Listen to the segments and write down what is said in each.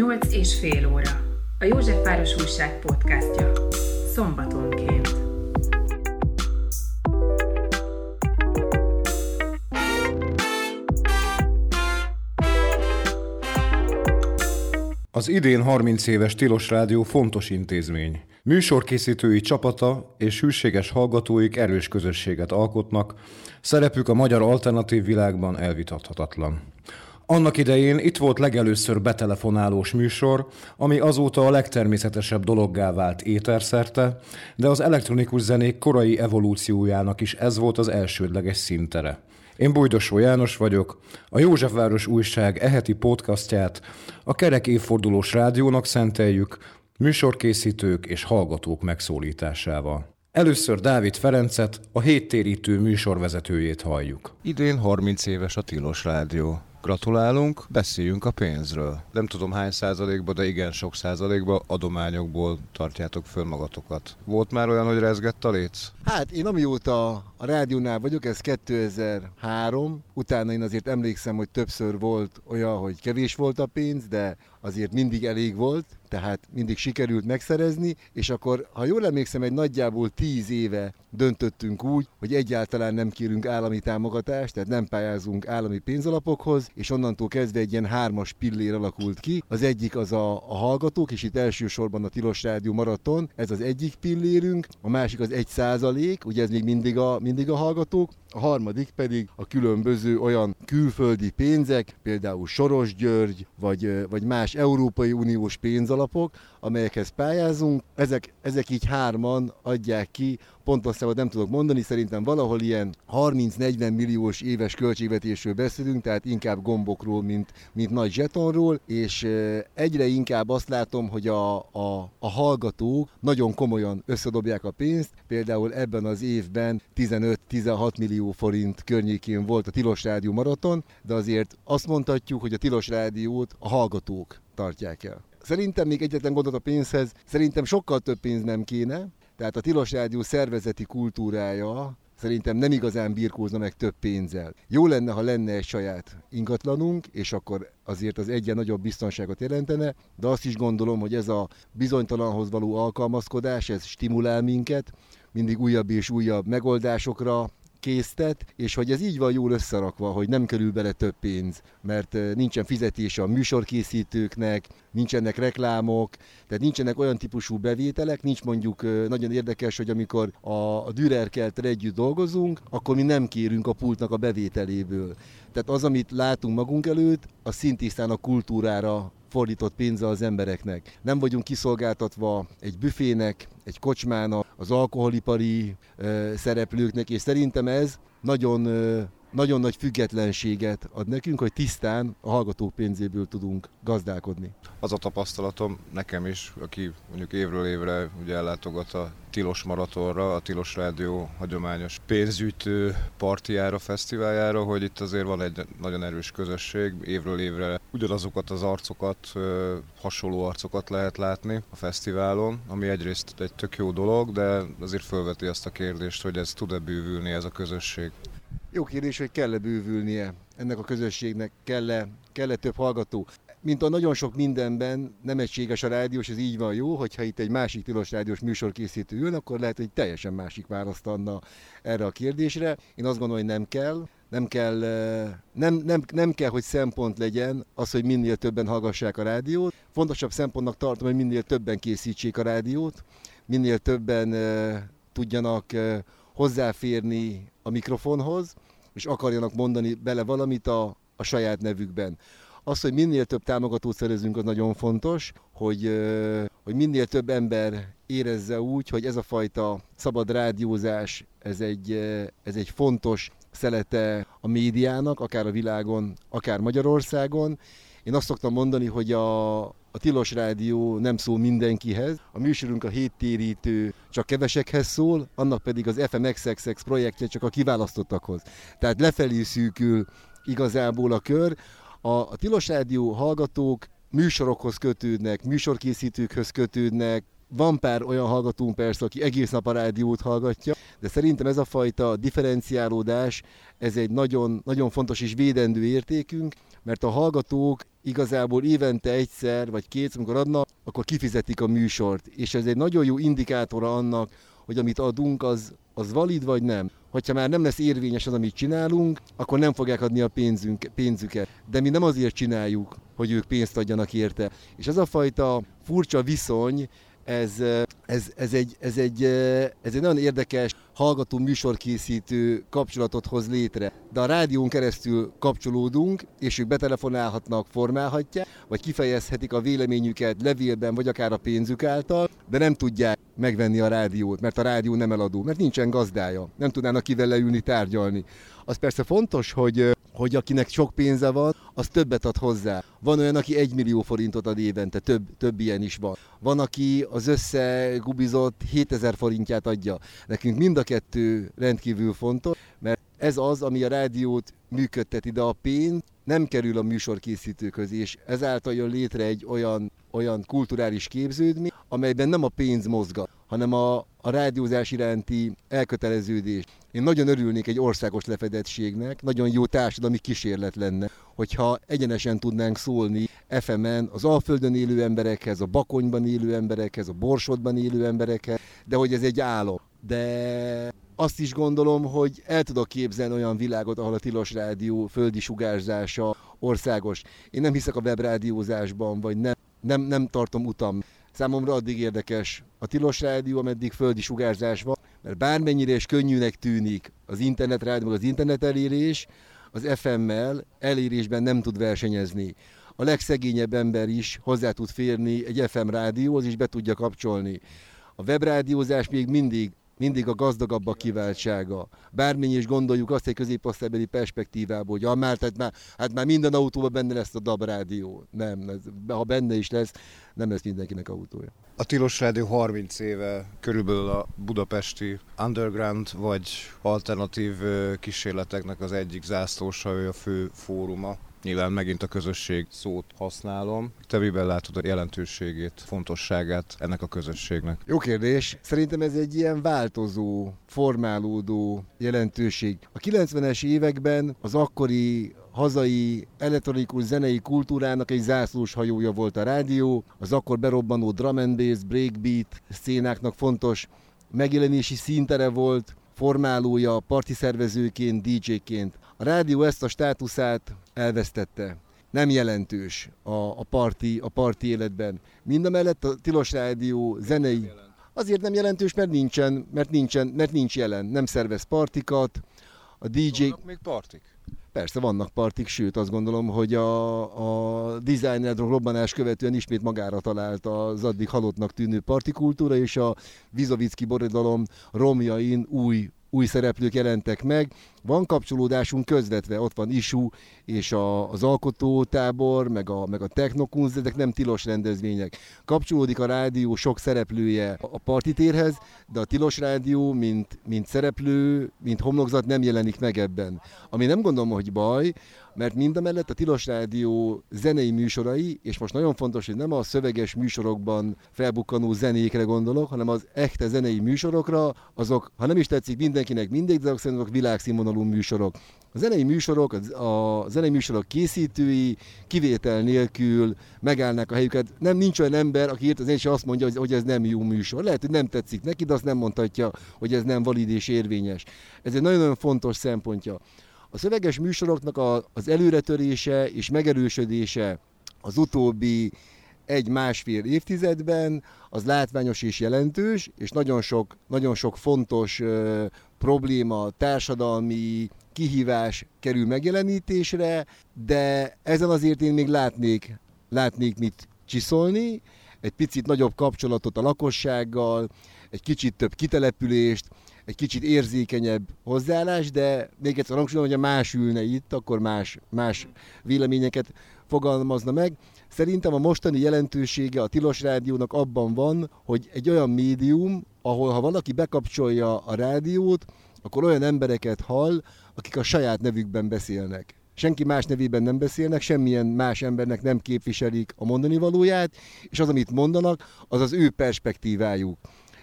Nyolc és fél óra. A Józsefváros Újság podcastja. Szombatonként. Az idén 30 éves Tilos Rádió fontos intézmény. Műsorkészítői csapata és hűséges hallgatóik erős közösséget alkotnak, szerepük a magyar alternatív világban elvitathatatlan. Annak idején itt volt legelőször betelefonálós műsor, ami azóta a legtermészetesebb dologgá vált éterszerte, de az elektronikus zenék korai evolúciójának is ez volt az elsődleges szintere. Én Bújdosó János vagyok, a Józsefváros újság eheti podcastját a kerek évfordulós rádiónak szenteljük, műsorkészítők és hallgatók megszólításával. Először Dávid Ferencet, a héttérítő műsorvezetőjét halljuk. Idén 30 éves a Tilos Rádió. Gratulálunk, beszéljünk a pénzről. Nem tudom hány százalékban, de igen sok százalékban adományokból tartjátok föl magatokat. Volt már olyan, hogy rezgett a léc? Hát én amióta a rádiónál vagyok, ez 2003, utána én azért emlékszem, hogy többször volt olyan, hogy kevés volt a pénz, de azért mindig elég volt, tehát mindig sikerült megszerezni, és akkor, ha jól emlékszem, egy nagyjából tíz éve döntöttünk úgy, hogy egyáltalán nem kérünk állami támogatást, tehát nem pályázunk állami pénzalapokhoz, és onnantól kezdve egy ilyen hármas pillér alakult ki. Az egyik az a, a hallgatók, és itt elsősorban a Tilos Rádió Maraton, ez az egyik pillérünk, a másik az egy százalék, ugye ez még mindig a, mindig a hallgatók, a harmadik pedig a különböző olyan külföldi pénzek, például Soros György, vagy, vagy más Európai Uniós pénzalapok, amelyekhez pályázunk. Ezek, ezek így hárman adják ki, pontosan nem tudok mondani, szerintem valahol ilyen 30-40 milliós éves költségvetésről beszélünk, tehát inkább gombokról, mint, mint nagy zsetonról, és egyre inkább azt látom, hogy a, a, a hallgatók nagyon komolyan összedobják a pénzt, például ebben az évben 15-16 millió forint környékén volt a Tilos Rádió maraton, de azért azt mondhatjuk, hogy a Tilos Rádiót a hallgatók tartják el. Szerintem még egyetlen gondot a pénzhez, szerintem sokkal több pénz nem kéne, tehát a Tilos Rádió szervezeti kultúrája szerintem nem igazán birkózna meg több pénzzel. Jó lenne, ha lenne egy saját ingatlanunk, és akkor azért az egyen nagyobb biztonságot jelentene, de azt is gondolom, hogy ez a bizonytalanhoz való alkalmazkodás, ez stimulál minket, mindig újabb és újabb megoldásokra késztet, és hogy ez így van jól összerakva, hogy nem kerül bele több pénz, mert nincsen fizetés a műsorkészítőknek, nincsenek reklámok, tehát nincsenek olyan típusú bevételek, nincs mondjuk nagyon érdekes, hogy amikor a, a Dürerkeltel együtt dolgozunk, akkor mi nem kérünk a pultnak a bevételéből. Tehát az, amit látunk magunk előtt, az szintisztán a kultúrára fordított pénze az embereknek. Nem vagyunk kiszolgáltatva egy büfének, egy kocsmának, az alkoholipari szereplőknek, és szerintem ez nagyon nagyon nagy függetlenséget ad nekünk, hogy tisztán a hallgatók pénzéből tudunk gazdálkodni. Az a tapasztalatom nekem is, aki mondjuk évről évre ugye ellátogat a Tilos Maratonra, a Tilos Rádió hagyományos pénzgyűjtő partiára, fesztiváljára, hogy itt azért van egy nagyon erős közösség, évről évre ugyanazokat az arcokat, hasonló arcokat lehet látni a fesztiválon, ami egyrészt egy tök jó dolog, de azért felveti azt a kérdést, hogy ez tud-e bővülni ez a közösség. Jó kérdés, hogy kell-e bővülnie ennek a közösségnek, kell-e, kell-e több hallgató. Mint a nagyon sok mindenben nem egységes a rádiós, ez így van jó, hogyha itt egy másik tilos rádiós műsorkészítő ül, akkor lehet, hogy teljesen másik választ adna erre a kérdésre. Én azt gondolom, hogy nem kell, nem kell, nem, nem, nem kell, hogy szempont legyen az, hogy minél többen hallgassák a rádiót. Fontosabb szempontnak tartom, hogy minél többen készítsék a rádiót, minél többen tudjanak hozzáférni a mikrofonhoz, és akarjanak mondani bele valamit a, a saját nevükben. Az, hogy minél több támogatót szerezünk, az nagyon fontos, hogy, hogy minél több ember érezze úgy, hogy ez a fajta szabad rádiózás, ez egy, ez egy fontos szelete a médiának, akár a világon, akár Magyarországon. Én azt szoktam mondani, hogy a, a Tilos Rádió nem szól mindenkihez, a műsorunk a héttérítő csak kevesekhez szól, annak pedig az FMXXX projektje csak a kiválasztottakhoz. Tehát lefelé szűkül igazából a kör. A, a Tilos Rádió hallgatók műsorokhoz kötődnek, műsorkészítőkhöz kötődnek, van pár olyan hallgatónk persze, aki egész nap a rádiót hallgatja, de szerintem ez a fajta differenciálódás, ez egy nagyon, nagyon fontos és védendő értékünk, mert a hallgatók igazából évente egyszer vagy kétszer, amikor adnak, akkor kifizetik a műsort. És ez egy nagyon jó indikátora annak, hogy amit adunk, az, az valid vagy nem. Hogyha már nem lesz érvényes az, amit csinálunk, akkor nem fogják adni a pénzünk, pénzüket. De mi nem azért csináljuk, hogy ők pénzt adjanak érte. És ez a fajta furcsa viszony, ez, ez, ez, egy, ez, egy, ez egy nagyon érdekes hallgató műsorkészítő kapcsolatot hoz létre. De a rádión keresztül kapcsolódunk, és ők betelefonálhatnak, formálhatják, vagy kifejezhetik a véleményüket levélben, vagy akár a pénzük által, de nem tudják megvenni a rádiót, mert a rádió nem eladó, mert nincsen gazdája, nem tudnának kivel leülni, tárgyalni. Az persze fontos, hogy hogy akinek sok pénze van, az többet ad hozzá. Van olyan, aki egy millió forintot ad évente, több, több ilyen is van. Van, aki az összegubizott 7000 forintját adja. Nekünk mind a kettő rendkívül fontos, mert ez az, ami a rádiót működteti, de a pénz nem kerül a műsorkészítőköz, és ezáltal jön létre egy olyan, olyan kulturális képződmény, amelyben nem a pénz mozgat, hanem a, a rádiózás iránti elköteleződés. Én nagyon örülnék egy országos lefedettségnek, nagyon jó társadalmi kísérlet lenne, hogyha egyenesen tudnánk szólni FM-en az Alföldön élő emberekhez, a Bakonyban élő emberekhez, a Borsodban élő emberekhez, de hogy ez egy álom. De azt is gondolom, hogy el tudok képzelni olyan világot, ahol a Tilos Rádió földi sugárzása országos. Én nem hiszek a webrádiózásban, vagy nem, nem, nem tartom utam. Számomra addig érdekes a Tilos Rádió, ameddig földi sugárzás van, mert bármennyire is könnyűnek tűnik az internetrádió, meg az internet elérés, az FM-mel elérésben nem tud versenyezni. A legszegényebb ember is hozzá tud férni egy FM rádióhoz, és be tudja kapcsolni. A webrádiózás még mindig mindig a gazdagabb a kiváltsága. Bármennyi is gondoljuk azt egy középosztálybeli perspektívából, hogy ah, már, tehát már, hát már minden autóban benne lesz a DAB rádió. Nem, ez, ha benne is lesz, nem lesz mindenkinek autója. A Tilos Rádió 30 éve körülbelül a budapesti underground vagy alternatív kísérleteknek az egyik zászlósa, a fő fóruma. Nyilván megint a közösség szót használom. Te miben látod a jelentőségét, fontosságát ennek a közösségnek? Jó kérdés. Szerintem ez egy ilyen változó, formálódó jelentőség. A 90-es években az akkori hazai elektronikus zenei kultúrának egy zászlós hajója volt a rádió, az akkor berobbanó drum and bass, breakbeat szénáknak fontos megjelenési színtere volt, formálója, parti szervezőként, DJ-ként. A rádió ezt a státuszát elvesztette. Nem jelentős a, a, parti, a parti életben. Mindamellett a Tilos Rádió zenei azért nem jelentős, mert nincsen, mert nincsen, mert nincs jelen. Nem szervez partikat, a DJ... Vannak még partik? Persze vannak partik, sőt azt gondolom, hogy a, a designer robbanás követően ismét magára talált az addig halottnak tűnő partikultúra, és a Vizovicki borodalom romjain új új szereplők jelentek meg. Van kapcsolódásunk közvetve, ott van Isu és a, az alkotótábor, meg a, meg a technokunz, ezek nem tilos rendezvények. Kapcsolódik a rádió sok szereplője a partitérhez, de a tilos rádió, mint, mint szereplő, mint homlokzat nem jelenik meg ebben. Ami nem gondolom, hogy baj, mert mindamellett a Tilos Rádió zenei műsorai, és most nagyon fontos, hogy nem a szöveges műsorokban felbukkanó zenékre gondolok, hanem az echte zenei műsorokra, azok, ha nem is tetszik mindenkinek mindig, de azok szerintem világszínvonalú műsorok. A zenei műsorok, a zenei műsorok készítői kivétel nélkül megállnak a helyüket. Nem nincs olyan ember, aki írt az és azt mondja, hogy ez nem jó műsor. Lehet, hogy nem tetszik neki, de azt nem mondhatja, hogy ez nem valid és érvényes. Ez egy nagyon-nagyon fontos szempontja. A szöveges műsoroknak a, az előretörése és megerősödése az utóbbi egy-másfél évtizedben az látványos és jelentős, és nagyon sok, nagyon sok fontos ö, probléma, társadalmi kihívás kerül megjelenítésre, de ezen azért én még látnék, látnék mit csiszolni, egy picit nagyobb kapcsolatot a lakossággal, egy kicsit több kitelepülést, egy kicsit érzékenyebb hozzáállás, de még egyszer hangsúlyozom, hogy a más ülne itt, akkor más, más véleményeket fogalmazna meg. Szerintem a mostani jelentősége a Tilos Rádiónak abban van, hogy egy olyan médium, ahol ha valaki bekapcsolja a rádiót, akkor olyan embereket hall, akik a saját nevükben beszélnek. Senki más nevében nem beszélnek, semmilyen más embernek nem képviselik a mondani valóját, és az, amit mondanak, az az ő perspektívájuk.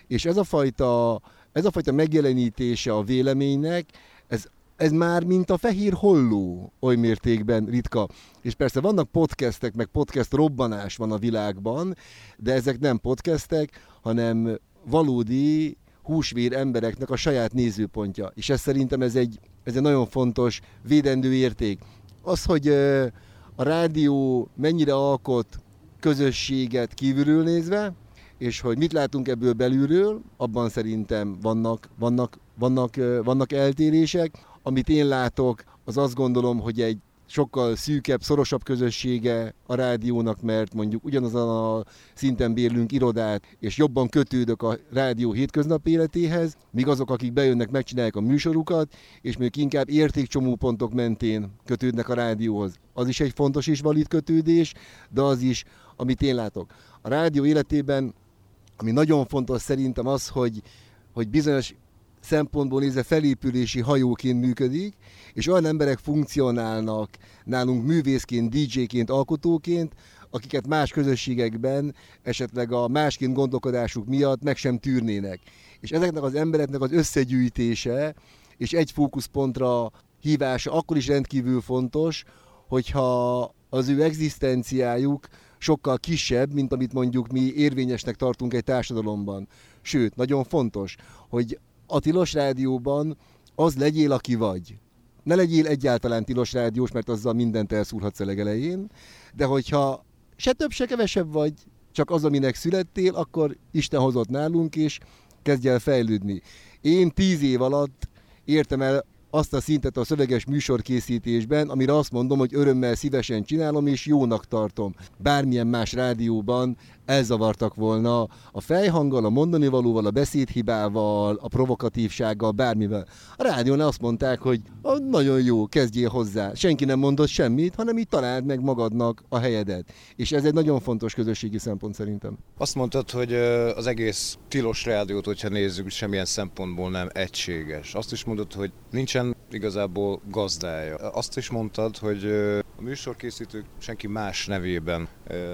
És ez a fajta ez a fajta megjelenítése a véleménynek, ez ez már mint a fehér holló oly mértékben ritka. És persze vannak podcastek, meg podcast robbanás van a világban, de ezek nem podcastek, hanem valódi húsvér embereknek a saját nézőpontja. És ez szerintem ez egy, ez egy nagyon fontos védendő érték. Az, hogy a rádió mennyire alkot közösséget kívülről nézve, és hogy mit látunk ebből belülről, abban szerintem vannak, vannak, vannak, vannak eltérések. Amit én látok, az azt gondolom, hogy egy sokkal szűkebb, szorosabb közössége a rádiónak, mert mondjuk ugyanazon a szinten bérlünk irodát, és jobban kötődök a rádió hétköznapi életéhez, míg azok, akik bejönnek, megcsinálják a műsorukat, és még inkább értékcsomópontok mentén kötődnek a rádióhoz. Az is egy fontos és valid kötődés, de az is, amit én látok. A rádió életében, ami nagyon fontos szerintem az, hogy, hogy bizonyos szempontból nézve felépülési hajóként működik, és olyan emberek funkcionálnak nálunk művészként, DJ-ként, alkotóként, akiket más közösségekben esetleg a másként gondolkodásuk miatt meg sem tűrnének. És ezeknek az embereknek az összegyűjtése és egy fókuszpontra hívása akkor is rendkívül fontos, hogyha az ő egzisztenciájuk sokkal kisebb, mint amit mondjuk mi érvényesnek tartunk egy társadalomban. Sőt, nagyon fontos, hogy a tilos rádióban az legyél, aki vagy. Ne legyél egyáltalán tilos rádiós, mert azzal mindent elszúrhatsz a legelején, de hogyha se több, se kevesebb vagy, csak az, aminek születtél, akkor Isten hozott nálunk, és kezdj el fejlődni. Én tíz év alatt értem el azt a szintet a szöveges műsorkészítésben, amire azt mondom, hogy örömmel szívesen csinálom, és jónak tartom. Bármilyen más rádióban elzavartak volna a fejhanggal, a mondani valóval, a beszédhibával, a provokatívsággal, bármivel. A rádión azt mondták, hogy nagyon jó, kezdjél hozzá. Senki nem mondott semmit, hanem így találd meg magadnak a helyedet. És ez egy nagyon fontos közösségi szempont szerintem. Azt mondtad, hogy az egész tilos rádiót, hogyha nézzük, semmilyen szempontból nem egységes. Azt is mondod, hogy nincsen igazából gazdája. Azt is mondtad, hogy a műsorkészítők senki más nevében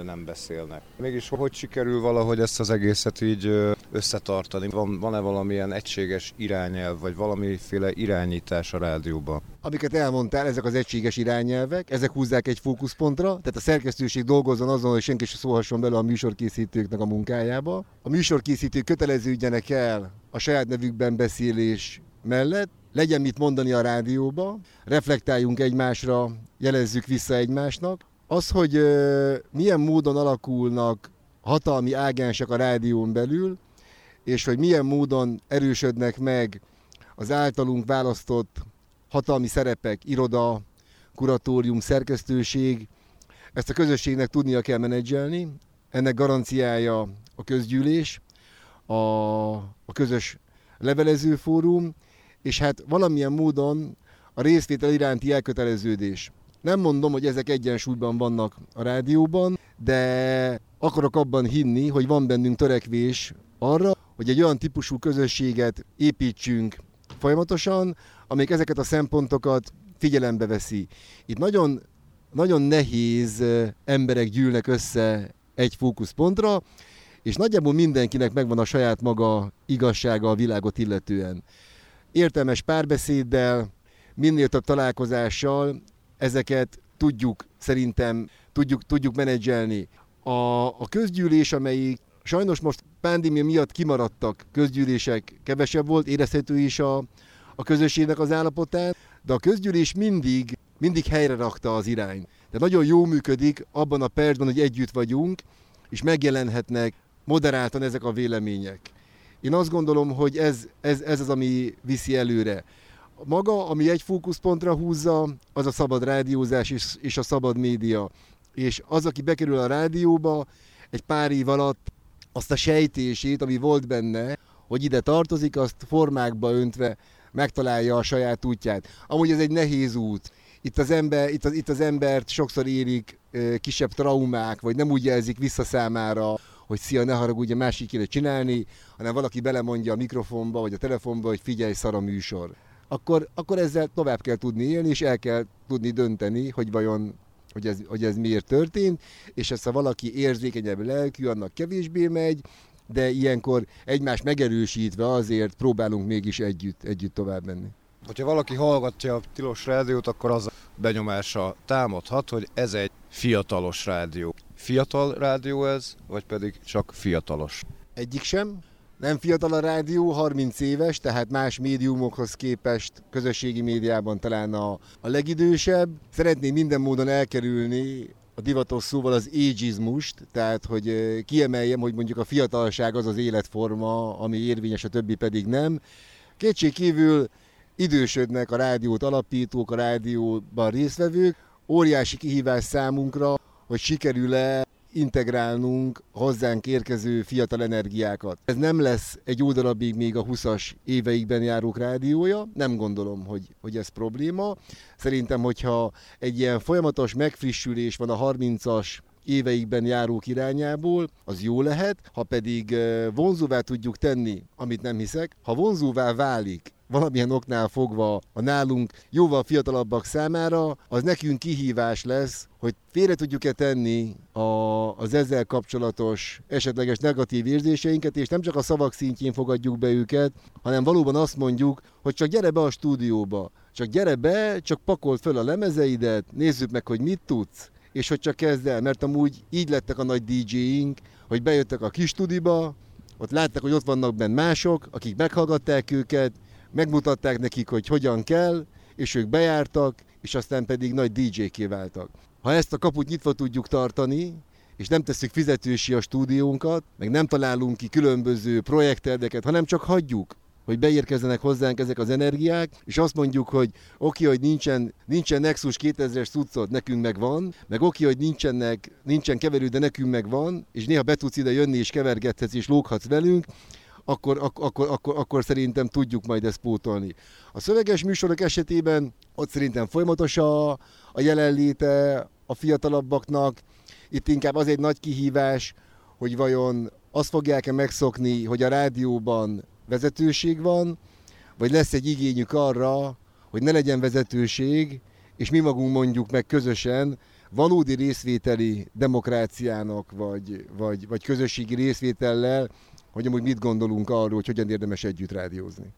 nem beszélnek. Mégis hogy sikerül valahogy ezt az egészet így összetartani? Van, van-e valamilyen egységes irányelv, vagy valamiféle irányítás a rádióban? Amiket elmondtál, ezek az egységes irányelvek, ezek húzzák egy fókuszpontra, tehát a szerkesztőség dolgozzon azon, hogy senki sem szólhasson bele a műsorkészítőknek a munkájába. A műsorkészítők köteleződjenek el a saját nevükben beszélés mellett, legyen mit mondani a rádióba, reflektáljunk egymásra, jelezzük vissza egymásnak. Az, hogy milyen módon alakulnak hatalmi ágensek a rádión belül, és hogy milyen módon erősödnek meg az általunk választott hatalmi szerepek, iroda, kuratórium, szerkesztőség, ezt a közösségnek tudnia kell menedzselni. Ennek garanciája a közgyűlés, a, a közös levelező fórum, és hát valamilyen módon a részvétel iránti elköteleződés. Nem mondom, hogy ezek egyensúlyban vannak a rádióban, de akarok abban hinni, hogy van bennünk törekvés arra, hogy egy olyan típusú közösséget építsünk folyamatosan, amelyik ezeket a szempontokat figyelembe veszi. Itt nagyon, nagyon nehéz emberek gyűlnek össze egy fókuszpontra, és nagyjából mindenkinek megvan a saját maga igazsága a világot illetően értelmes párbeszéddel, minél több találkozással ezeket tudjuk szerintem tudjuk, tudjuk menedzselni. A, a közgyűlés, amelyik sajnos most pandémia miatt kimaradtak közgyűlések, kevesebb volt, érezhető is a, a közösségnek az állapotán, de a közgyűlés mindig, mindig helyre rakta az irányt. De nagyon jó működik abban a percben, hogy együtt vagyunk, és megjelenhetnek moderáltan ezek a vélemények. Én azt gondolom, hogy ez, ez, ez az, ami viszi előre. Maga, ami egy fókuszpontra húzza, az a szabad rádiózás és, és a szabad média. És az, aki bekerül a rádióba, egy pár év alatt azt a sejtését, ami volt benne, hogy ide tartozik, azt formákba öntve megtalálja a saját útját. Amúgy ez egy nehéz út. Itt az, ember, itt az, itt az embert sokszor érik kisebb traumák, vagy nem úgy jelzik vissza számára, hogy szia, ne haragudj, másik kéne csinálni, hanem valaki belemondja a mikrofonba vagy a telefonba, hogy figyelj, szar a műsor. Akkor, akkor ezzel tovább kell tudni élni, és el kell tudni dönteni, hogy vajon hogy ez, hogy ez miért történt, és ezt ha valaki érzékenyebb lelkű, annak kevésbé megy, de ilyenkor egymás megerősítve azért próbálunk mégis együtt, együtt tovább menni. Hogyha valaki hallgatja a Tilos Rádiót, akkor az benyomása támadhat, hogy ez egy fiatalos rádió. Fiatal rádió ez, vagy pedig csak fiatalos? Egyik sem. Nem fiatal a rádió, 30 éves, tehát más médiumokhoz képest közösségi médiában talán a, a legidősebb. Szeretném minden módon elkerülni a divatos szóval az ageizmust, tehát hogy kiemeljem, hogy mondjuk a fiatalság az az életforma, ami érvényes, a többi pedig nem. Kétség kívül idősödnek a rádiót alapítók, a rádióban résztvevők. Óriási kihívás számunkra, hogy sikerül-e integrálnunk hozzánk érkező fiatal energiákat. Ez nem lesz egy oldalabig még a 20-as éveikben járók rádiója, nem gondolom, hogy, hogy ez probléma. Szerintem, hogyha egy ilyen folyamatos megfrissülés van a 30-as éveikben járók irányából, az jó lehet, ha pedig eh, vonzóvá tudjuk tenni, amit nem hiszek, ha vonzóvá válik valamilyen oknál fogva a nálunk jóval fiatalabbak számára, az nekünk kihívás lesz, hogy félre tudjuk-e tenni a, az ezzel kapcsolatos esetleges negatív érzéseinket, és nem csak a szavak szintjén fogadjuk be őket, hanem valóban azt mondjuk, hogy csak gyere be a stúdióba, csak gyere be, csak pakold föl a lemezeidet, nézzük meg, hogy mit tudsz, és hogy csak kezd el, mert amúgy így lettek a nagy DJ-ink, hogy bejöttek a kis studiba, ott látták, hogy ott vannak benne mások, akik meghallgatták őket, megmutatták nekik, hogy hogyan kell, és ők bejártak, és aztán pedig nagy DJ-ké váltak. Ha ezt a kaput nyitva tudjuk tartani, és nem tesszük fizetősi a stúdiónkat, meg nem találunk ki különböző projekterdeket, hanem csak hagyjuk, hogy beérkezzenek hozzánk ezek az energiák, és azt mondjuk, hogy oké, hogy nincsen, nincsen Nexus 2000-es cuccot, nekünk meg van, meg oké, hogy nincsenek, nincsen keverő, de nekünk meg van, és néha be tudsz ide jönni, és kevergethetsz, és lóghatsz velünk, akkor, akkor, akkor, akkor, szerintem tudjuk majd ezt pótolni. A szöveges műsorok esetében ott szerintem folyamatos a, a jelenléte a fiatalabbaknak. Itt inkább az egy nagy kihívás, hogy vajon azt fogják-e megszokni, hogy a rádióban vezetőség van, vagy lesz egy igényük arra, hogy ne legyen vezetőség, és mi magunk mondjuk meg közösen valódi részvételi demokráciának, vagy, vagy, vagy közösségi részvétellel hogy amúgy mit gondolunk arról, hogy hogyan érdemes együtt rádiózni.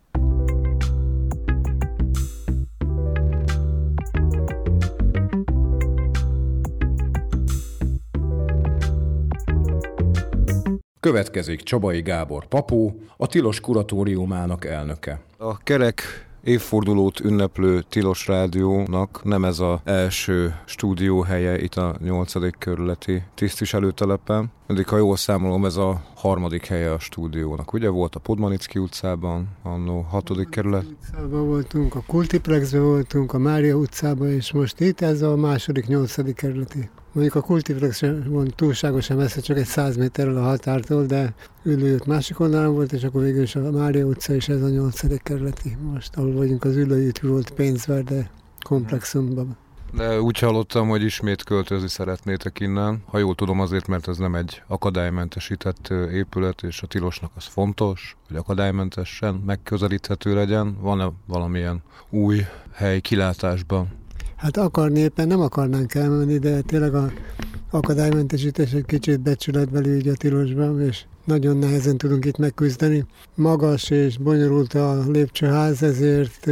Következik Csabai Gábor Papó, a Tilos Kuratóriumának elnöke. A kerek évfordulót ünneplő Tilos Rádiónak nem ez az első stúdióhelye itt a 8. kerületi tisztviselőtelepen. Eddig, ha jól számolom, ez a harmadik helye a stúdiónak. Ugye volt a Podmanicki utcában, annó hatodik kerület? A utcában voltunk, a Kultiplexben voltunk, a Mária utcában, és most itt ez a második, nyolcadik kerületi. Mondjuk a Kultiplex sem túlságosan messze, csak egy száz méterrel a határtól, de ülőjött másik oldalon volt, és akkor végül is a Mária utca és ez a nyolcadik kerületi. Most, ahol vagyunk, az ülőjét volt pénzverde komplexumban. De úgy hallottam, hogy ismét költözni szeretnétek innen. Ha jól tudom azért, mert ez nem egy akadálymentesített épület, és a tilosnak az fontos, hogy akadálymentesen megközelíthető legyen. Van-e valamilyen új hely kilátásban? Hát akarni éppen nem akarnánk elmenni, de tényleg a akadálymentesítés egy kicsit becsületbeli így a tilosban, és nagyon nehezen tudunk itt megküzdeni. Magas és bonyolult a lépcsőház, ezért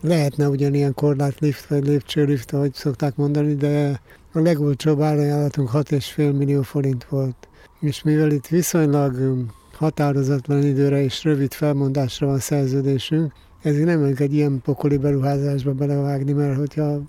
lehetne ugyanilyen korlátlift vagy lépcsőlift, ahogy szokták mondani, de a legolcsóbb árajánlatunk 6,5 millió forint volt. És mivel itt viszonylag határozatlan időre és rövid felmondásra van szerződésünk, ezért nem egy ilyen pokoli beruházásba belevágni, mert hogyha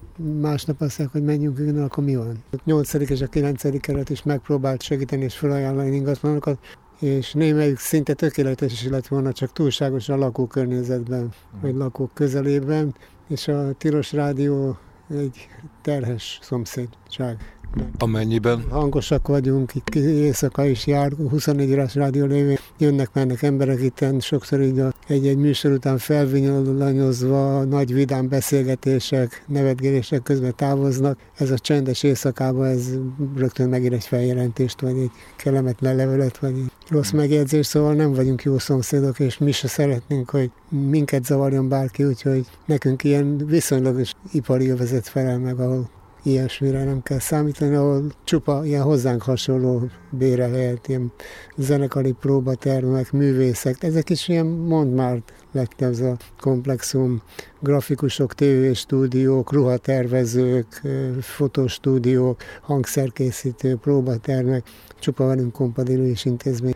másnap azt mondják, hogy menjünk innen, akkor mi van? A 8. és a 9. keret is megpróbált segíteni és felajánlani ingatlanokat, és némelyik szinte tökéletes is lett volna, csak túlságosan lakókörnyezetben, vagy lakók közelében, és a Tilos Rádió egy terhes szomszédság. Amennyiben? Hangosak vagyunk, itt éjszaka is jár, 24 órás rádió lévén jönnek, mennek emberek itt, sokszor így egy-egy műsor után felvinyolanyozva, nagy vidám beszélgetések, nevetgélések közben távoznak. Ez a csendes éjszakában ez rögtön megír egy feljelentést, vagy egy kellemetlen levelet, vagy egy rossz megjegyzés, szóval nem vagyunk jó szomszédok, és mi se szeretnénk, hogy minket zavarjon bárki, úgyhogy nekünk ilyen viszonylagos ipari övezet felel meg, ahol ilyesmire nem kell számítani, ahol csupa ilyen hozzánk hasonló bérelhelyet, ilyen zenekari próbatermek, művészek, ezek is ilyen mond már legtöbb ez a komplexum, grafikusok, tévéstúdiók, ruhatervezők, fotostúdiók, hangszerkészítő, próbatermek, csupa velünk kompatibilis intézmény.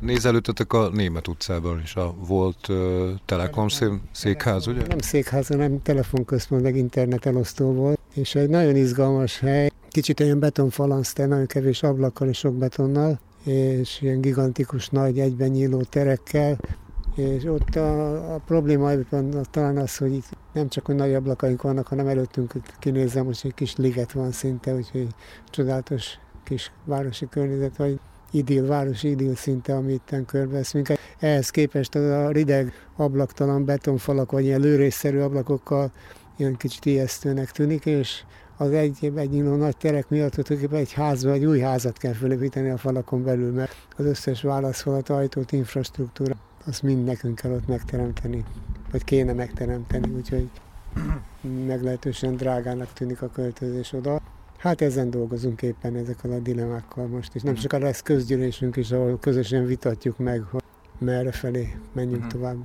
Nézelődtetek a Német utcában is, a volt uh, Telekom székház, ugye? Nem székház, hanem telefonközpont, meg internet elosztó volt, és egy nagyon izgalmas hely, kicsit olyan betonfalansz, nagyon kevés ablakkal és sok betonnal, és ilyen gigantikus nagy egyben nyíló terekkel, és ott a, a probléma talán az, hogy itt nem csak hogy nagy ablakaink vannak, hanem előttünk kinézem, most egy kis liget van szinte, úgyhogy csodálatos kis városi környezet, vagy idill, városi idill szinte, ami itten körbevesz minket. Ehhez képest a rideg ablaktalan betonfalak, vagy ilyen lőrésszerű ablakokkal ilyen kicsit ijesztőnek tűnik, és az egy, egy nyíló nagy terek miatt tulajdonképpen egy házba, egy új házat kell fölépíteni a falakon belül, mert az összes válaszfalat, ajtót, infrastruktúra, azt mind nekünk kell ott megteremteni, vagy kéne megteremteni, úgyhogy meglehetősen drágának tűnik a költözés oda. Hát ezen dolgozunk éppen ezekkel a dilemákkal most, és nem csak mhm. lesz közgyűlésünk is, ahol közösen vitatjuk meg, hogy merre felé menjünk uh-huh. tovább.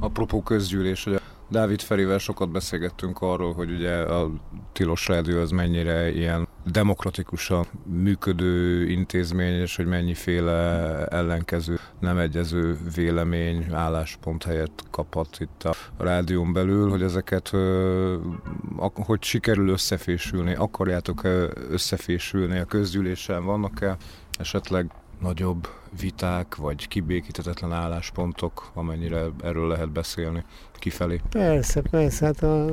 Apropó közgyűlés, hogy Dávid Ferivel sokat beszélgettünk arról, hogy ugye a Tilos Rádió az mennyire ilyen demokratikusan működő intézmény, és hogy mennyiféle ellenkező, nem egyező vélemény, álláspont helyett kaphat itt a rádión belül, hogy ezeket hogy sikerül összefésülni, akarjátok összefésülni? A közgyűlésen, vannak-e esetleg nagyobb viták, vagy kibékítetetlen álláspontok, amennyire erről lehet beszélni kifelé? Persze, persze. Hát a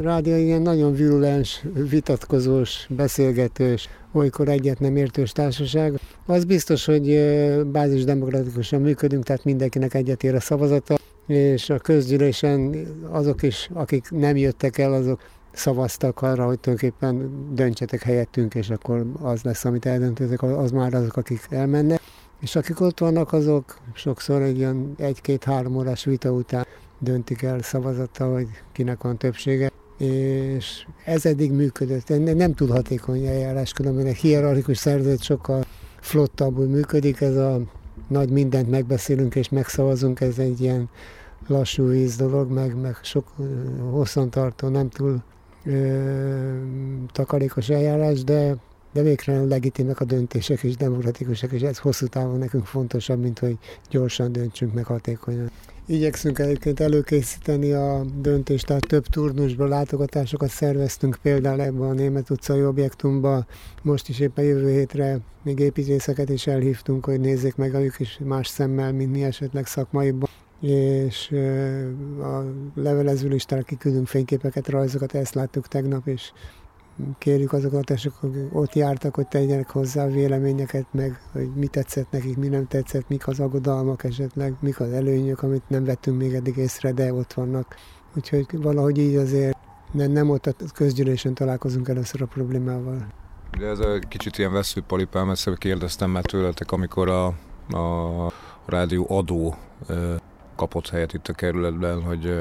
rádió ilyen nagyon virulens, vitatkozós, beszélgetős, olykor egyet nem értős társaság. Az biztos, hogy bázis demokratikusan működünk, tehát mindenkinek egyet ér a szavazata, és a közgyűlésen azok is, akik nem jöttek el, azok szavaztak arra, hogy tulajdonképpen döntsetek helyettünk, és akkor az lesz, amit eldöntöttek, az már azok, akik elmennek. És akik ott vannak, azok sokszor egy ilyen egy-két-három órás vita után döntik el szavazattal, hogy kinek van többsége. És ez eddig működött. Nem túl hatékony eljárás, különben egy hierarchikus szervezet sokkal flottabbul működik. Ez a nagy mindent megbeszélünk és megszavazunk, ez egy ilyen lassú víz dolog, meg, meg sok hosszantartó, nem túl takarékos eljárás, de, de végre legitimek a döntések és demokratikusak, és ez hosszú távon nekünk fontosabb, mint hogy gyorsan döntsünk meg hatékonyan. Igyekszünk egyébként előkészíteni a döntést, tehát több turnusban látogatásokat szerveztünk, például ebben a Német utcai objektumban. Most is éppen jövő hétre még építészeket is elhívtunk, hogy nézzék meg ők is más szemmel, mint mi esetleg szakmaiban és a levelező kiküldünk fényképeket, rajzokat, ezt láttuk tegnap, és kérjük azokat, akik ott jártak, hogy tegyenek hozzá véleményeket, meg hogy mi tetszett nekik, mi nem tetszett, mik az aggodalmak esetleg, mik az előnyök, amit nem vettünk még eddig észre, de ott vannak. Úgyhogy valahogy így azért nem, nem ott a közgyűlésen találkozunk először a problémával. Ugye ez a kicsit ilyen veszőpalipám, mert kérdeztem már tőletek, amikor a, a rádió adó kapott helyet itt a kerületben, hogy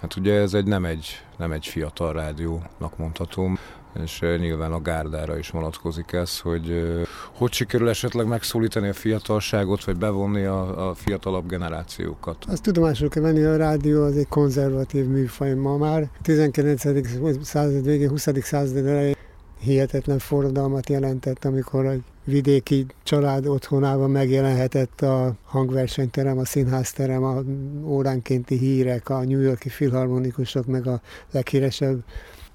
hát ugye ez egy nem egy, nem egy fiatal rádiónak mondhatom, és nyilván a gárdára is vonatkozik ez, hogy hogy sikerül esetleg megszólítani a fiatalságot, vagy bevonni a, a fiatalabb generációkat? Azt tudomásul kell venni, a rádió az egy konzervatív műfaj ma már. 19. század végén, 20. század elején hihetetlen forradalmat jelentett, amikor egy vidéki család otthonában megjelenhetett a hangversenyterem, a színházterem, a óránkénti hírek, a New Yorki filharmonikusok, meg a leghíresebb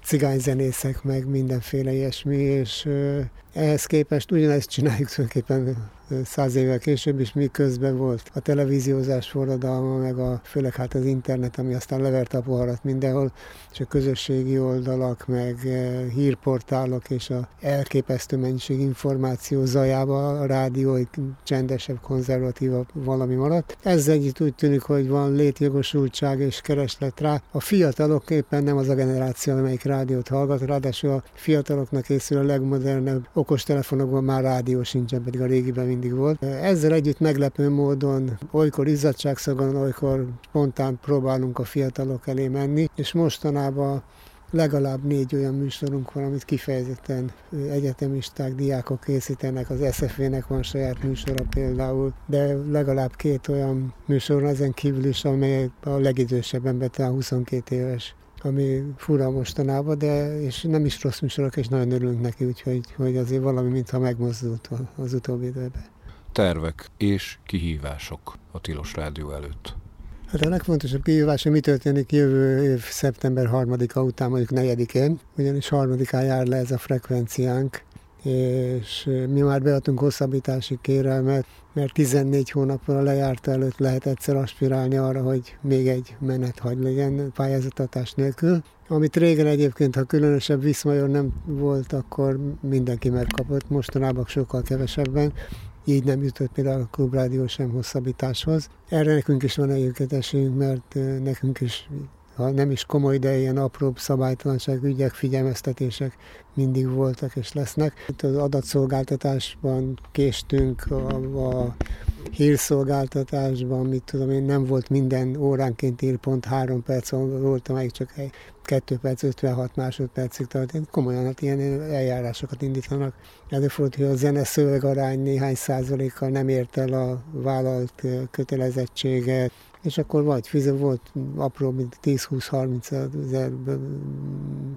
cigányzenészek, meg mindenféle ilyesmi, és ehhez képest ugyanezt csináljuk tulajdonképpen száz évvel később is, miközben volt a televíziózás forradalma, meg a, főleg hát az internet, ami aztán levert a poharat mindenhol, és a közösségi oldalak, meg hírportálok, és a elképesztő mennyiség információ zajába a rádió egy csendesebb, konzervatívabb valami maradt. Ezzel együtt úgy tűnik, hogy van létjogosultság és kereslet rá. A fiatalok éppen nem az a generáció, amelyik rádiót hallgat, ráadásul a fiataloknak készül a legmodernebb okostelefonokban már rádió sincsen, pedig a régiben mindig volt. Ezzel együtt meglepő módon olykor izzadságszagon, olykor spontán próbálunk a fiatalok elé menni, és mostanában legalább négy olyan műsorunk van, amit kifejezetten egyetemisták, diákok készítenek, az SFV-nek van saját műsora például, de legalább két olyan műsor ezen kívül is, amely a legidősebb ember, talán 22 éves ami fura mostanában, de és nem is rossz műsorok, és nagyon örülünk neki, úgyhogy hogy azért valami mintha megmozdult az utóbbi időben. Tervek és kihívások a Tilos Rádió előtt. Hát a legfontosabb kihívás, hogy mi történik jövő év szeptember 3-a után, mondjuk 4-én, ugyanis harmadikán jár le ez a frekvenciánk, és mi már beadtunk hosszabbítási kérelmet, mert 14 hónappal a lejárta előtt lehet egyszer aspirálni arra, hogy még egy menet hagy legyen pályázatatás nélkül. Amit régen egyébként, ha különösebb viszmajor nem volt, akkor mindenki megkapott, mostanában sokkal kevesebben így nem jutott például a klubrádió sem hosszabbításhoz. Erre nekünk is van egyébként mert nekünk is ha nem is komoly, de ilyen apróbb szabálytalanság ügyek, figyelmeztetések mindig voltak és lesznek. Itt az adatszolgáltatásban késtünk, a, a hírszolgáltatásban, mit tudom én, nem volt minden óránként ír pont három perc, volt, amelyik csak 2 perc 56 másodpercig tart. Komolyan hát ilyen eljárásokat indítanak. Előfordult, hogy a zene szövegarány néhány százalékkal nem ért el a vállalt kötelezettséget, és akkor vagy fizet, volt apró, mint 10-20-30 ezer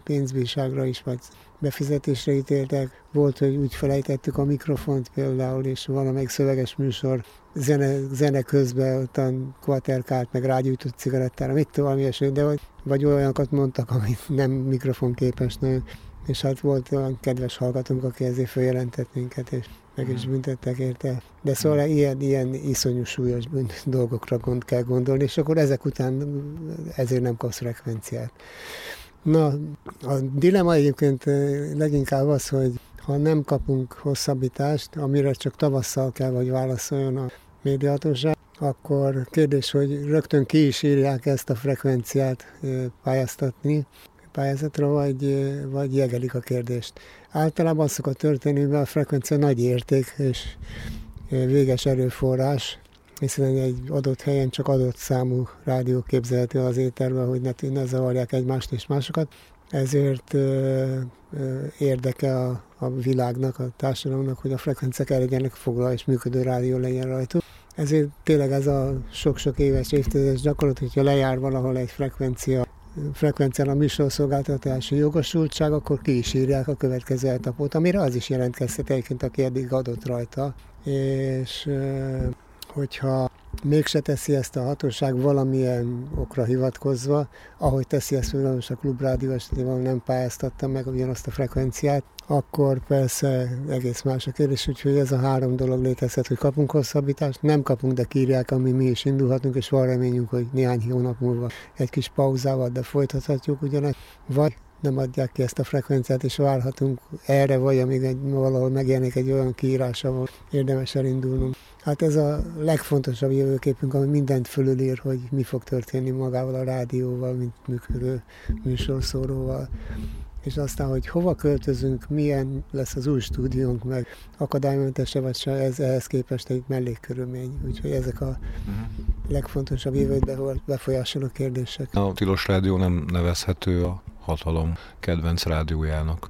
pénzbírságra is, vagy befizetésre ítéltek. Volt, hogy úgy felejtettük a mikrofont például, és valamelyik szöveges műsor zene, zene közben ottan kvaterkált, meg rágyújtott cigarettára, mit tudom, valami esély, de vagy, vagy olyanokat mondtak, amit nem mikrofonképes nagyon. És hát volt olyan kedves hallgatónk, aki ezért feljelentett minket, és meg is büntettek érte. De szóval ilyen, ilyen iszonyú súlyos dolgokra gond kell gondolni, és akkor ezek után ezért nem kapsz frekvenciát. Na, a dilemma egyébként leginkább az, hogy ha nem kapunk hosszabbítást, amire csak tavasszal kell, hogy válaszoljon a médiahatóság, akkor kérdés, hogy rögtön ki is írják ezt a frekvenciát pályáztatni, pályázatra, vagy, vagy jegelik a kérdést. Általában az szokott történni, mert a frekvencia nagy érték és véges erőforrás, hiszen egy adott helyen csak adott számú rádió képzelhető az éterben, hogy ne, ne zavarják egymást és másokat. Ezért ö, ö, érdeke a, a világnak, a társadalomnak, hogy a frekvenciák el legyenek foglal és működő rádió legyen rajtuk. Ezért tényleg ez a sok-sok éves évtizedes gyakorlat, hogyha lejár valahol egy frekvencia frekvencián a műsorszolgáltatási jogosultság, akkor ki is írják a következő etapot, amire az is jelentkezhet egyébként, aki eddig adott rajta. És hogyha mégse teszi ezt a hatóság valamilyen okra hivatkozva, ahogy teszi ezt például a klubrádió esetében nem pályáztatta meg ugyanazt a frekvenciát, akkor persze egész más a kérdés, úgyhogy ez a három dolog létezhet, hogy kapunk hosszabbítást, nem kapunk, de kírják, ami mi is indulhatunk, és van reményünk, hogy néhány hónap múlva egy kis pauzával, de folytathatjuk ugyanezt, vagy nem adják ki ezt a frekvenciát, és várhatunk erre, vagy amíg egy, valahol megjelenik egy olyan kiírás, ahol érdemes elindulnunk. Hát ez a legfontosabb jövőképünk, ami mindent fölülír, hogy mi fog történni magával a rádióval, mint működő műsorszóróval és aztán, hogy hova költözünk, milyen lesz az új stúdiónk, meg akadálymentese vagy se, ez ehhez képest egy mellékkörülmény. Úgyhogy ezek a uh-huh. legfontosabb jövőt befolyásoló kérdések. A Tilos Rádió nem nevezhető a hatalom kedvenc rádiójának.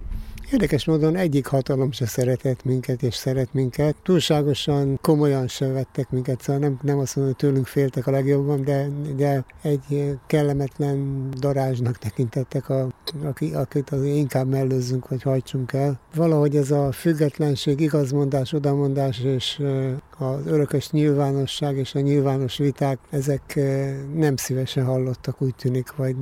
Érdekes módon egyik hatalom se szeretett minket, és szeret minket. Túlságosan komolyan se vettek minket, szóval nem, nem azt mondom, hogy tőlünk féltek a legjobban, de, de egy kellemetlen darázsnak tekintettek, a, aki, akit az inkább mellőzzünk, vagy hajtsunk el. Valahogy ez a függetlenség, igazmondás, odamondás és az örökös nyilvánosság és a nyilvános viták, ezek nem szívesen hallottak, úgy tűnik, vagy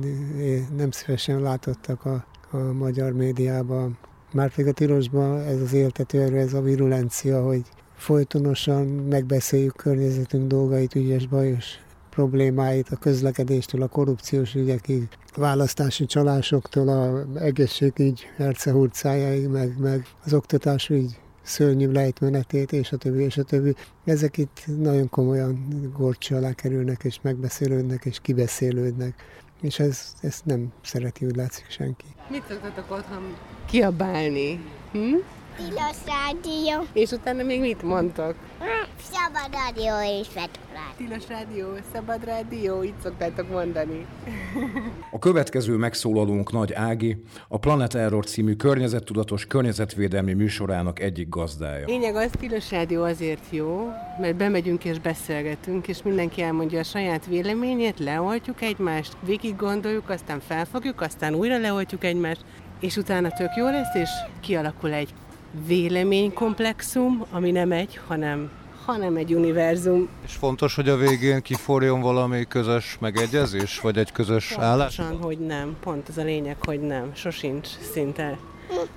nem szívesen látottak a, a magyar médiában. Márpedig a tilosban ez az éltető erő, ez a virulencia, hogy folytonosan megbeszéljük környezetünk dolgait, ügyes, bajos problémáit, a közlekedéstől, a korrupciós ügyekig, választási csalásoktól, a egészségügy hercehurcájáig, meg, meg az oktatásügy szörnyű lejtmenetét, és a többi, és a többi. Ezek itt nagyon komolyan gorcsa alá kerülnek, és megbeszélődnek, és kibeszélődnek és ez, ezt nem szereti, úgy látszik senki. Mit szoktatok otthon kiabálni? Hm? Tilos rádió. És utána még mit mondtok? Szabad rádió és vetorán. Tilos rádió, szabad rádió, így szoktátok mondani. A következő megszólalónk Nagy Ági, a Planet Error című környezettudatos környezetvédelmi műsorának egyik gazdája. Lényeg az, Tilos rádió azért jó, mert bemegyünk és beszélgetünk, és mindenki elmondja a saját véleményét, leoltjuk egymást, végig gondoljuk, aztán felfogjuk, aztán újra leoltjuk egymást, és utána tök jó lesz, és kialakul egy véleménykomplexum, ami nem egy, hanem hanem egy univerzum. És fontos, hogy a végén kiforjon valami közös megegyezés, vagy egy közös állás? Pontosan, hogy nem. Pont az a lényeg, hogy nem. Sosincs szinte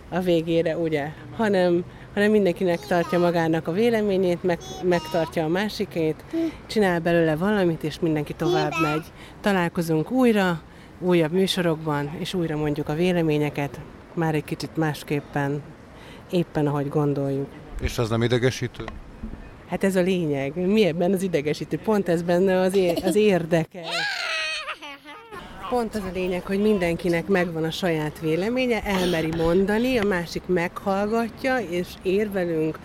a végére, ugye? Hanem, hanem mindenkinek tartja magának a véleményét, meg, megtartja a másikét, csinál belőle valamit, és mindenki tovább megy. Találkozunk újra, újabb műsorokban, és újra mondjuk a véleményeket, már egy kicsit másképpen, éppen ahogy gondoljuk. És az nem idegesítő? Hát ez a lényeg. Mi ebben az idegesítő? Pont ez benne az, é- az érdeke. Pont az a lényeg, hogy mindenkinek megvan a saját véleménye, elmeri mondani, a másik meghallgatja, és érvelünk,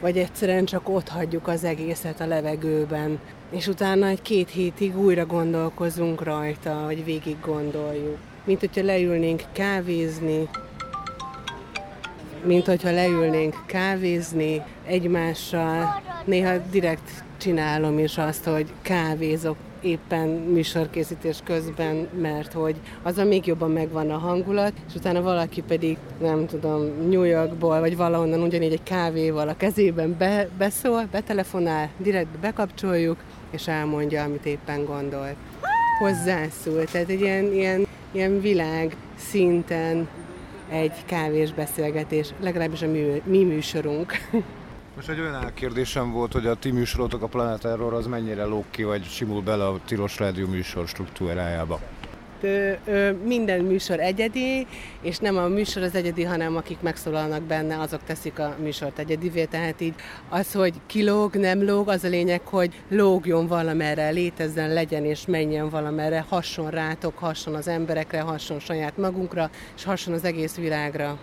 vagy egyszerűen csak ott hagyjuk az egészet a levegőben. És utána egy két hétig újra gondolkozunk rajta, vagy végig gondoljuk. Mint hogyha leülnénk kávézni, mint hogyha leülnénk kávézni egymással. Néha direkt csinálom is azt, hogy kávézok éppen műsorkészítés közben, mert hogy az a még jobban megvan a hangulat, és utána valaki pedig, nem tudom, New Yorkból, vagy valahonnan ugyanígy egy kávéval a kezében be, beszól, betelefonál, direkt bekapcsoljuk, és elmondja, amit éppen gondolt. Hozzászól, tehát egy ilyen, ilyen, ilyen világ szinten egy kávés beszélgetés, legalábbis a mi, mi műsorunk. Most egy olyan elkérdésem volt, hogy a ti műsorotok, a Planet Error az mennyire lóg ki, vagy simul bele a Tilos Rádió műsor struktúrájába? Ö, minden műsor egyedi, és nem a műsor az egyedi, hanem akik megszólalnak benne, azok teszik a műsort egyedivé. Tehát így az, hogy kilóg, nem lóg, az a lényeg, hogy lógjon valamerre, létezzen, legyen és menjen valamerre, hasson rátok, hasson az emberekre, hasson saját magunkra, és hasson az egész világra.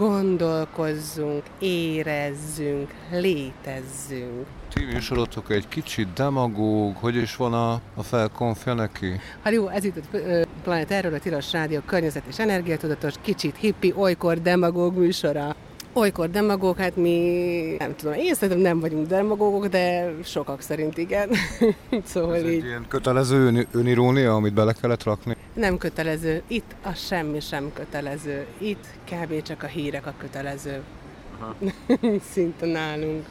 Gondolkozzunk, érezzünk, létezzünk. Ti műsorotok egy kicsit demagóg, hogy is van a, a felkonfja neki? Hát jó, ez itt a Planet Erről, a Tilos Rádió környezet és energiatudatos, kicsit hippi, olykor demagóg műsora. Olykor demagóg, hát mi, nem tudom, én szerintem nem vagyunk demagógok, de sokak szerint igen. szóval Ez egy így ilyen kötelező ön, önirónia, amit bele kellett rakni? nem kötelező. Itt a semmi sem kötelező. Itt kb. csak a hírek a kötelező. Szinte nálunk.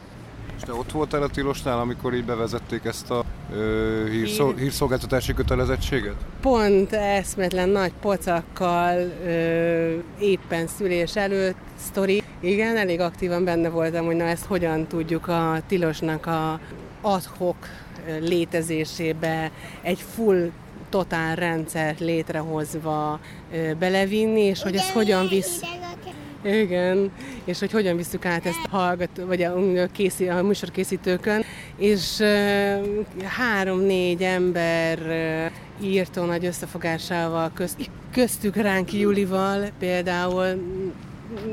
És te ott voltál a Tilosnál, amikor így bevezették ezt a ö, hírszol, hírszolgáltatási kötelezettséget? Pont eszmetlen nagy pocakkal, ö, éppen szülés előtt sztori. Igen, elég aktívan benne voltam, hogy na ezt hogyan tudjuk a tilosnak a adhok létezésébe egy full totál rendszert létrehozva ö, belevinni, és hogy ezt hogyan visz... Igen, és hogy hogyan visszük át ezt a hallgató, vagy a, készí, a műsorkészítőkön, és három-négy ember írtó nagy összefogásával, közt, köztük ránk Julival például,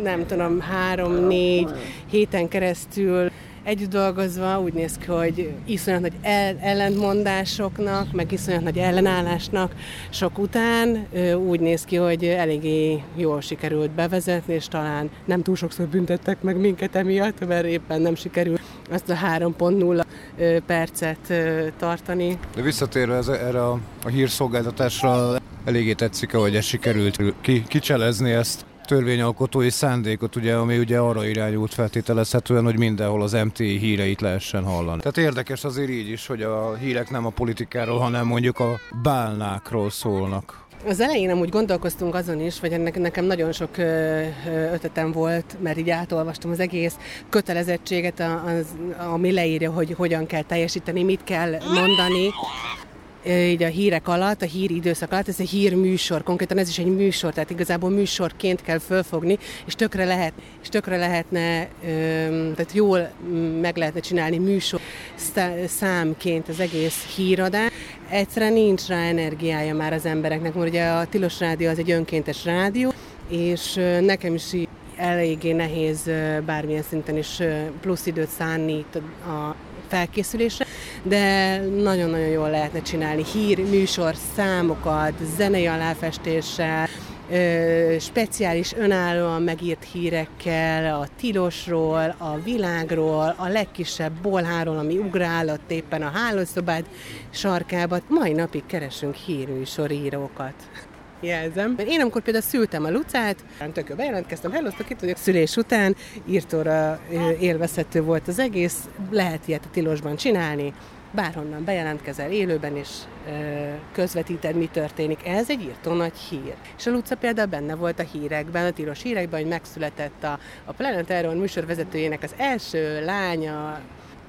nem tudom, három-négy héten keresztül együtt dolgozva úgy néz ki, hogy iszonyat nagy el- ellentmondásoknak, meg iszonyat nagy ellenállásnak sok után úgy néz ki, hogy eléggé jól sikerült bevezetni, és talán nem túl sokszor büntettek meg minket emiatt, mert éppen nem sikerült azt a 3.0 ö, percet tartani. De visszatérve ez, erre a, a hírszolgáltatásra, eléggé tetszik, hogy ez sikerült ki, kicselezni ezt törvényalkotói szándékot, ugye, ami ugye arra irányult feltételezhetően, hogy mindenhol az MT híreit lehessen hallani. Tehát érdekes azért így is, hogy a hírek nem a politikáról, hanem mondjuk a bálnákról szólnak. Az elején amúgy gondolkoztunk azon is, vagy ennek, nekem nagyon sok ötletem volt, mert így átolvastam az egész kötelezettséget, az, ami leírja, hogy hogyan kell teljesíteni, mit kell mondani, így a hírek alatt, a hír időszak alatt, ez egy hírműsor, konkrétan ez is egy műsor, tehát igazából műsorként kell fölfogni, és tökre, lehet, és tökre lehetne, tehát jól meg lehetne csinálni műsor szá- számként az egész híradás. Egyszerűen nincs rá energiája már az embereknek, mert ugye a Tilos Rádió az egy önkéntes rádió, és nekem is eléggé nehéz bármilyen szinten is plusz időt szánni a felkészülésre, de nagyon-nagyon jól lehetne csinálni hír, műsor, számokat, zenei aláfestéssel, ö, speciális önállóan megírt hírekkel, a tilosról, a világról, a legkisebb bolháról, ami ugrál éppen a hálószobád sarkába. Mai napig keresünk hírműsorírókat jelzem. Én amikor például szültem a Lucát, tök bejelentkeztem, helloztok, itt vagyok szülés után, írtóra élvezhető volt az egész, lehet ilyet a tilosban csinálni, bárhonnan bejelentkezel élőben, és ö, közvetíted, mi történik. Ez egy írtó nagy hír. És a Luca például benne volt a hírekben, a tilos hírekben, hogy megszületett a, a Planet Error műsorvezetőjének az első lánya,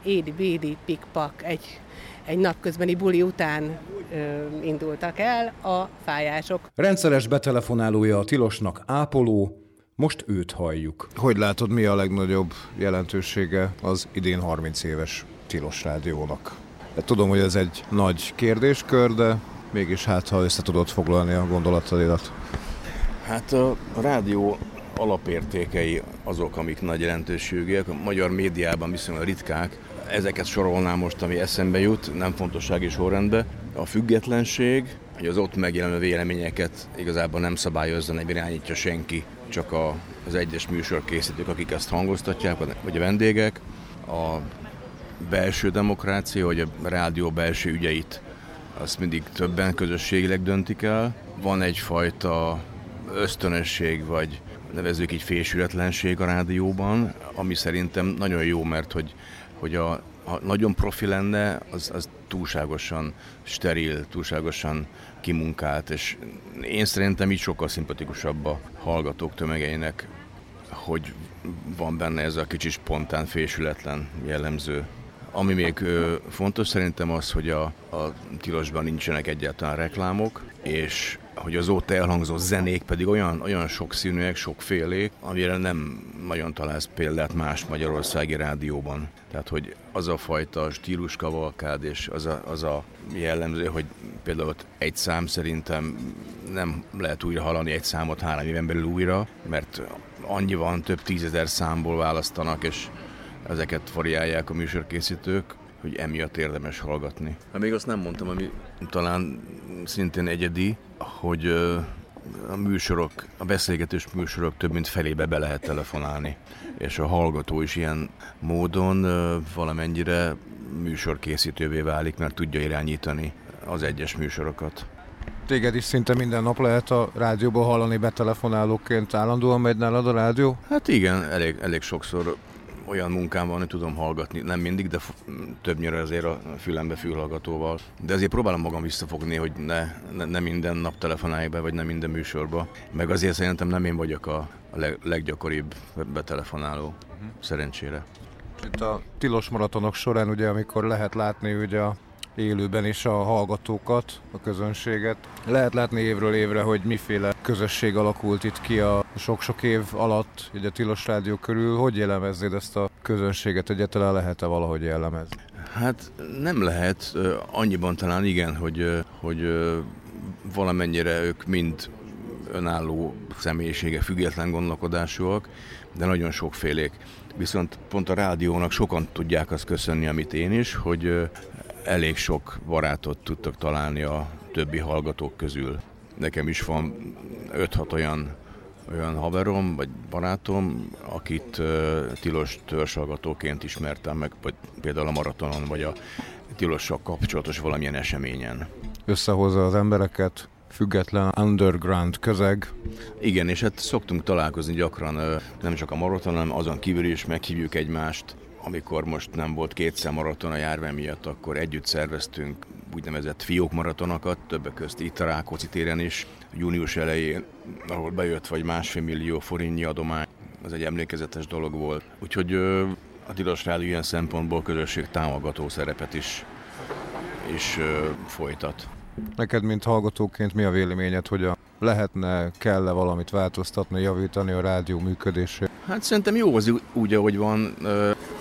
Édi Bédi Pikpak, egy egy napközbeni buli után ö, indultak el a fájások. Rendszeres betelefonálója a Tilosnak Ápoló, most őt halljuk. Hogy látod, mi a legnagyobb jelentősége az idén 30 éves Tilos Rádiónak? Hát tudom, hogy ez egy nagy kérdéskör, de mégis hát, ha össze tudod foglalni a gondolataidat. Hát a rádió alapértékei azok, amik nagy jelentőségűek. A magyar médiában viszonylag ritkák. Ezeket sorolnám most, ami eszembe jut, nem fontossági sorrendben. A függetlenség, hogy az ott megjelenő véleményeket igazából nem szabályozza, nem irányítja senki, csak a, az egyes műsorkészítők, akik ezt hangoztatják, vagy a vendégek. A belső demokrácia, vagy a rádió belső ügyeit, azt mindig többen közösségileg döntik el. Van egyfajta ösztönösség, vagy nevezzük így fésületlenség a rádióban, ami szerintem nagyon jó, mert hogy, hogy a, ha nagyon profi lenne, az, az túlságosan steril, túlságosan kimunkált, és én szerintem így sokkal szimpatikusabb a hallgatók tömegeinek, hogy van benne ez a kicsi spontán, fésületlen jellemző. Ami még ö, fontos szerintem az, hogy a, a tilosban nincsenek egyáltalán reklámok, és hogy az ott elhangzó zenék pedig olyan, olyan sokszínűek, sokfélék, amire nem nagyon találsz példát más magyarországi rádióban. Tehát, hogy az a fajta stíluskavalkád és az a, az a jellemző, hogy például ott egy szám szerintem nem lehet újra hallani egy számot három éven belül újra, mert annyi van, több tízezer számból választanak, és ezeket variálják a műsorkészítők, hogy emiatt érdemes hallgatni. Hát még azt nem mondtam, ami talán szintén egyedi, hogy a műsorok, a beszélgetős műsorok több mint felébe be lehet telefonálni. És a hallgató is ilyen módon valamennyire műsorkészítővé válik, mert tudja irányítani az egyes műsorokat. Téged is szinte minden nap lehet a rádióban hallani betelefonálóként. Állandóan megy nálad a rádió? Hát igen, elég, elég sokszor olyan munkám van, hogy tudom hallgatni, nem mindig, de többnyire azért a fülembe fülhallgatóval. De azért próbálom magam visszafogni, hogy ne, ne, ne minden nap telefonálj be, vagy nem minden műsorba. Meg azért szerintem nem én vagyok a, a leg, leggyakoribb betelefonáló, uh-huh. szerencsére. Itt a tilos maratonok során ugye, amikor lehet látni ugye a élőben is a hallgatókat, a közönséget. Lehet látni évről évre, hogy miféle közösség alakult itt ki a sok-sok év alatt, ugye a Tilos Rádió körül. Hogy jellemeznéd ezt a közönséget? Egyáltalán lehet-e valahogy jellemezni? Hát nem lehet, annyiban talán igen, hogy, hogy valamennyire ők mind önálló személyisége, független gondolkodásúak, de nagyon sokfélék. Viszont pont a rádiónak sokan tudják azt köszönni, amit én is, hogy elég sok barátot tudtak találni a többi hallgatók közül. Nekem is van 5-6 olyan olyan haverom, vagy barátom, akit uh, tilos törzshallgatóként ismertem meg, vagy például a maratonon, vagy a tilossal kapcsolatos valamilyen eseményen. Összehozza az embereket, független underground közeg. Igen, és hát szoktunk találkozni gyakran, nem csak a maraton, hanem azon kívül is meghívjuk egymást, amikor most nem volt kétszer maraton a járvány miatt, akkor együtt szerveztünk úgynevezett fiók maratonokat, többek között itt a Rákóczi téren is, június elején, ahol bejött vagy másfél millió forintnyi adomány, az egy emlékezetes dolog volt. Úgyhogy a Tilos Rádió ilyen szempontból közösség támogató szerepet is, is folytat. Neked, mint hallgatóként mi a véleményed, hogy a lehetne, kell-e valamit változtatni, javítani a rádió működését? Hát szerintem jó az úgy, ahogy van.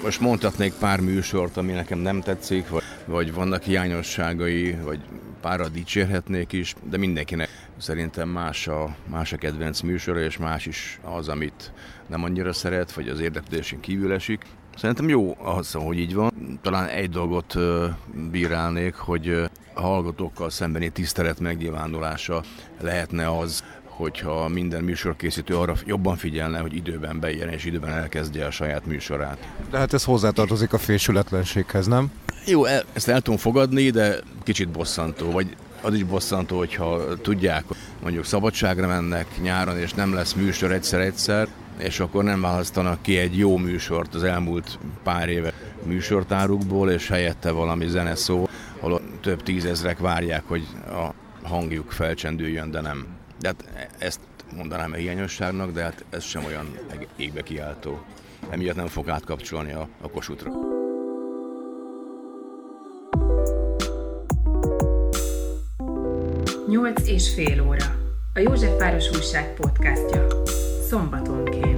Most mondhatnék pár műsort, ami nekem nem tetszik, vagy, vagy vannak hiányosságai, vagy pára dicsérhetnék is, de mindenkinek szerintem más a, más a kedvenc műsora, és más is az, amit nem annyira szeret, vagy az érdeklődésén kívül esik. Szerintem jó az, hogy így van. Talán egy dolgot bírálnék, hogy a hallgatókkal szembeni tisztelet megnyilvánulása lehetne az, hogyha minden műsorkészítő arra jobban figyelne, hogy időben bejön és időben elkezdje a saját műsorát. De hát ez hozzátartozik a fésületlenséghez, nem? Jó, el, ezt el tudom fogadni, de kicsit bosszantó, vagy az is bosszantó, hogyha tudják, mondjuk szabadságra mennek nyáron, és nem lesz műsor egyszer-egyszer, és akkor nem választanak ki egy jó műsort az elmúlt pár éve műsortárukból, és helyette valami zene szó, ahol több tízezrek várják, hogy a hangjuk felcsendüljön, de nem. De hát ezt mondanám a hiányosságnak, de hát ez sem olyan égbe kiáltó. Emiatt nem fog átkapcsolni a, a kosutra. Nyolc és fél óra. A Józsefváros Újság podcastja. Szombatonként.